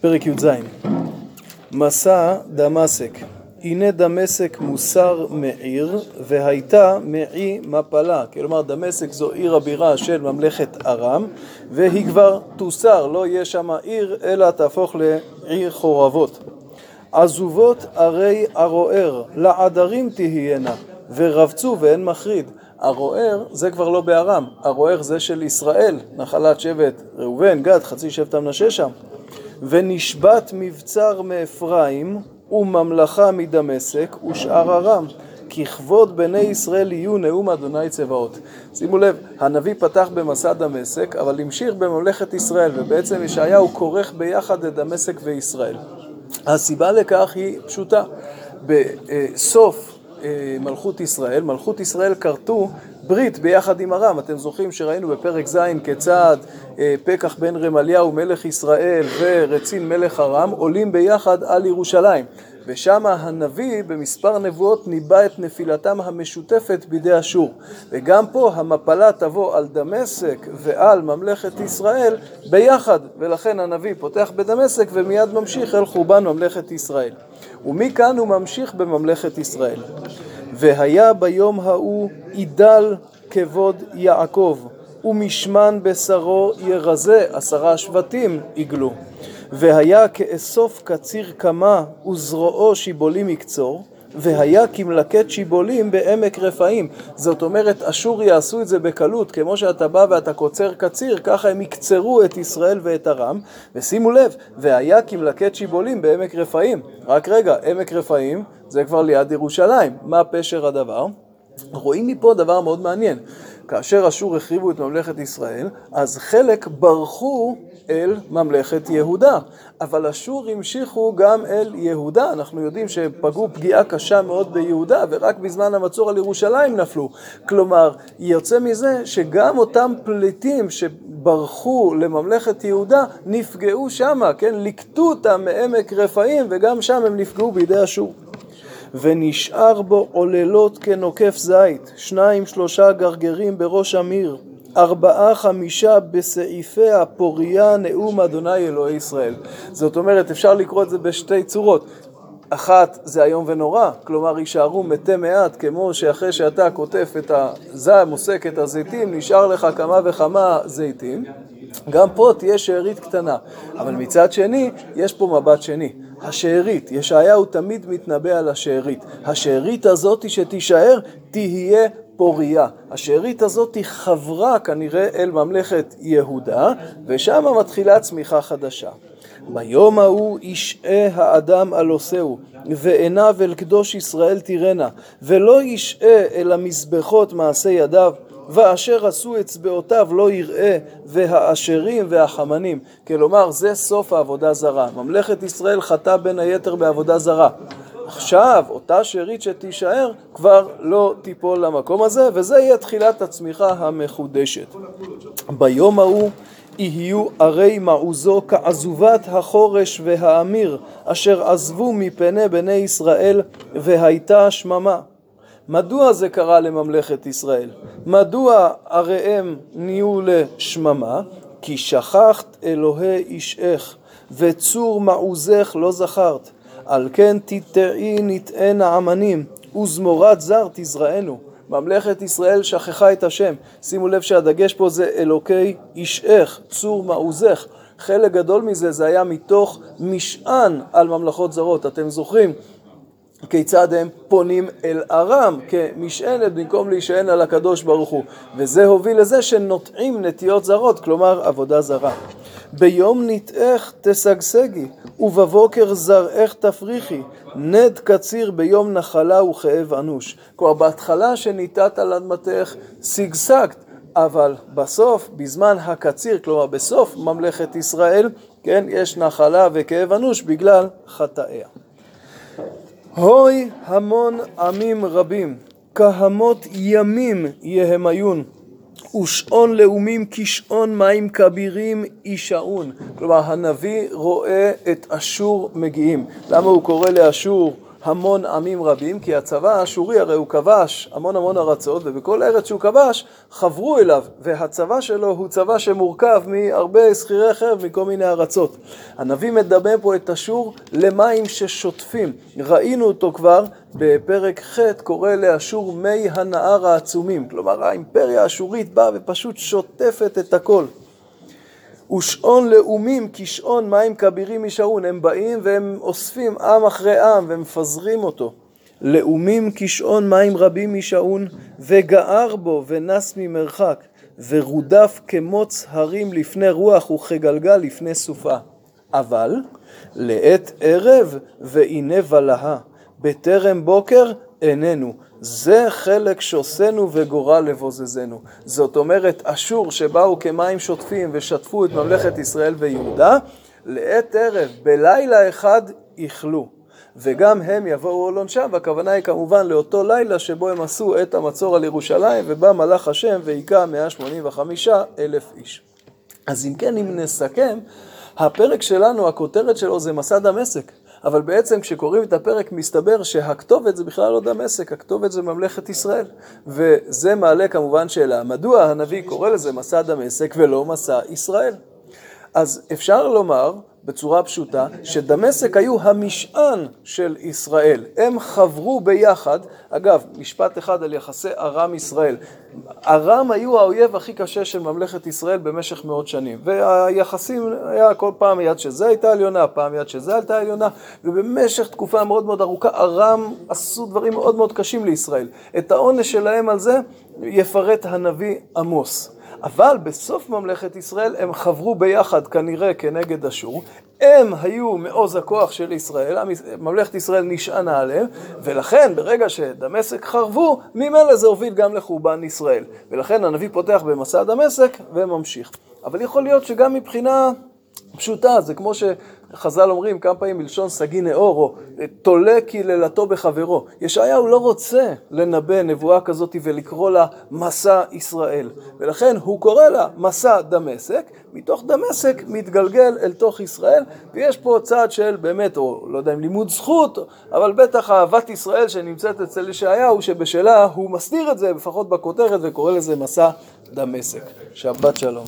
פרק י"ז. מסע דמשק. הנה דמשק מוסר מעיר והייתה מעי מפלה. כלומר דמשק זו עיר הבירה של ממלכת ארם והיא כבר תוסר. לא יהיה שם עיר אלא תהפוך לעיר חורבות. עזובות ערי ערוער לעדרים תהיינה ורבצו ואין מחריד. ערוער זה כבר לא בארם, ערוער זה של ישראל, נחלת שבט ראובן, גד, חצי שבט המנשה שם. ונשבת מבצר מאפרים וממלכה מדמשק ושאר ארם. ככבוד בני ישראל יהיו נאום אדוני צבאות. שימו לב, הנביא פתח במסע דמשק, אבל המשיך בממלכת ישראל, ובעצם ישעיהו כורך ביחד את דמשק וישראל. הסיבה לכך היא פשוטה. בסוף אה, מלכות ישראל, מלכות ישראל כרתו ברית ביחד עם ארם. אתם זוכרים שראינו בפרק ז' כיצד אה, פקח בן רמליהו מלך ישראל ורצין מלך ארם עולים ביחד על ירושלים. ושם הנביא במספר נבואות ניבא את נפילתם המשותפת בידי אשור. וגם פה המפלה תבוא על דמשק ועל ממלכת ישראל ביחד, ולכן הנביא פותח בדמשק ומיד ממשיך אל חורבן ממלכת ישראל. ומכאן הוא ממשיך בממלכת ישראל. והיה ביום ההוא עידל כבוד יעקב, ומשמן בשרו ירזה, עשרה שבטים יגלו. והיה כאסוף קציר קמה וזרועו שיבולים יקצור, והיה כמלקט שיבולים בעמק רפאים. זאת אומרת, אשור יעשו את זה בקלות, כמו שאתה בא ואתה קוצר קציר, ככה הם יקצרו את ישראל ואת ארם. ושימו לב, והיה כמלקט שיבולים בעמק רפאים. רק רגע, עמק רפאים זה כבר ליד ירושלים. מה פשר הדבר? רואים מפה דבר מאוד מעניין. כאשר אשור החריבו את ממלכת ישראל, אז חלק ברחו אל ממלכת יהודה, אבל אשור המשיכו גם אל יהודה. אנחנו יודעים שפגעו פגיעה קשה מאוד ביהודה, ורק בזמן המצור על ירושלים נפלו. כלומר, יוצא מזה שגם אותם פליטים שברחו לממלכת יהודה, נפגעו שמה, כן? ליקטו אותם מעמק רפאים, וגם שם הם נפגעו בידי אשור. ונשאר בו עוללות כנוקף זית, שניים שלושה גרגרים בראש אמיר, ארבעה חמישה בסעיפי הפוריה נאום אדוני אלוהי ישראל. זאת אומרת, אפשר לקרוא את זה בשתי צורות. אחת זה איום ונורא, כלומר יישארו מתי מעט, כמו שאחרי שאתה קוטף את הזעם, מוסק את הזיתים, נשאר לך כמה וכמה זיתים. גם פה תהיה שארית קטנה, אבל מצד שני, יש פה מבט שני. השארית, ישעיהו תמיד מתנבא על השארית. השארית הזאת שתישאר תהיה פוריה. השארית הזאת חברה כנראה אל ממלכת יהודה, ושם מתחילה צמיחה חדשה. ביום ההוא ישעה האדם על עושהו, ועיניו אל קדוש ישראל תיראנה, ולא ישעה אל המזבחות מעשה ידיו, ואשר עשו אצבעותיו לא יראה, והאשרים והחמנים. כלומר, זה סוף העבודה זרה. ממלכת ישראל חטאה בין היתר בעבודה זרה. עכשיו, אותה שארית שתישאר כבר לא תיפול למקום הזה, וזה יהיה תחילת הצמיחה המחודשת. ביום ההוא יהיו ערי מעוזו כעזובת החורש והאמיר, אשר עזבו מפני בני ישראל, והייתה שממה. מדוע זה קרה לממלכת ישראל? מדוע עריהם נהיו לשממה? כי שכחת אלוהי אישך, וצור מעוזך לא זכרת. על כן תטעי נטענה עמנים, וזמורת זר תזרענו. ממלכת ישראל שכחה את השם. שימו לב שהדגש פה זה אלוקי אישך, צור מעוזך. חלק גדול מזה זה היה מתוך משען על ממלכות זרות. אתם זוכרים כיצד הם פונים אל ארם כמשענת במקום להישען על הקדוש ברוך הוא. וזה הוביל לזה שנוטעים נטיות זרות, כלומר עבודה זרה. ביום נטעך תשגשגי, ובבוקר זרעך תפריחי, נד קציר ביום נחלה וכאב אנוש. כלומר, בהתחלה שניטעת על אדמתך, שגשגת, אבל בסוף, בזמן הקציר, כלומר בסוף ממלכת ישראל, כן, יש נחלה וכאב אנוש בגלל חטאיה. הוי המון עמים רבים, כהמות ימים יהמיון, ושעון לאומים כשעון מים כבירים יישעון. כלומר, הנביא רואה את אשור מגיעים. למה הוא קורא לאשור המון עמים רבים, כי הצבא האשורי הרי הוא כבש המון המון ארצות, ובכל ארץ שהוא כבש חברו אליו, והצבא שלו הוא צבא שמורכב מהרבה שכירי חרב מכל מיני ארצות. הנביא מדמה פה את אשור למים ששוטפים, ראינו אותו כבר בפרק ח' קורא לאשור מי הנהר העצומים, כלומר האימפריה האשורית באה ופשוט שוטפת את הכל. ושעון לאומים כשעון מים כבירים משעון, הם באים והם אוספים עם אחרי עם ומפזרים אותו. לאומים כשעון מים רבים משעון, וגער בו ונס ממרחק, ורודף כמוץ הרים לפני רוח וכגלגל לפני סופה. אבל לעת ערב והנה ולהה, בטרם בוקר איננו. זה חלק שוסנו וגורל לבוזזנו. זאת אומרת, אשור שבאו כמים שוטפים ושטפו את ממלכת ישראל ויהודה, לעת ערב, בלילה אחד, איכלו. וגם הם יבואו על עונשם, והכוונה היא כמובן לאותו לילה שבו הם עשו את המצור על ירושלים, ובא מלאך השם והיכה 185 אלף איש. אז אם כן, אם נסכם, הפרק שלנו, הכותרת שלו זה מסע דמשק. אבל בעצם כשקוראים את הפרק מסתבר שהכתובת זה בכלל לא דמשק, הכתובת זה ממלכת ישראל. וזה מעלה כמובן שאלה, מדוע הנביא קורא לזה מסע דמשק ולא מסע ישראל? אז אפשר לומר בצורה פשוטה, שדמשק היו המשען של ישראל. הם חברו ביחד, אגב, משפט אחד על יחסי ארם ישראל. ארם היו האויב הכי קשה של ממלכת ישראל במשך מאות שנים. והיחסים היה כל פעם יד שזה הייתה עליונה, פעם יד שזה הייתה עליונה, ובמשך תקופה מאוד מאוד ארוכה ארם עשו דברים מאוד מאוד קשים לישראל. את העונש שלהם על זה יפרט הנביא עמוס. אבל בסוף ממלכת ישראל הם חברו ביחד כנראה כנגד אשור, הם היו מעוז הכוח של ישראל, ממלכת ישראל נשענה עליהם, ולכן ברגע שדמשק חרבו, ממילא זה הוביל גם לחורבן ישראל. ולכן הנביא פותח במסע דמשק וממשיך. אבל יכול להיות שגם מבחינה פשוטה, זה כמו שחז"ל אומרים כמה פעמים מלשון סגי נאור, או תולה קללתו בחברו. ישעיהו לא רוצה לנבא נבואה כזאת ולקרוא לה מסע ישראל, ולכן הוא קורא לה מסע דמשק, מתוך דמשק מתגלגל אל תוך ישראל, ויש פה צעד של באמת, או לא יודע אם לימוד זכות, אבל בטח אהבת ישראל שנמצאת אצל ישעיהו, שבשלה הוא מסתיר את זה, לפחות בכותרת, וקורא לזה מסע דמשק. שבת שלום.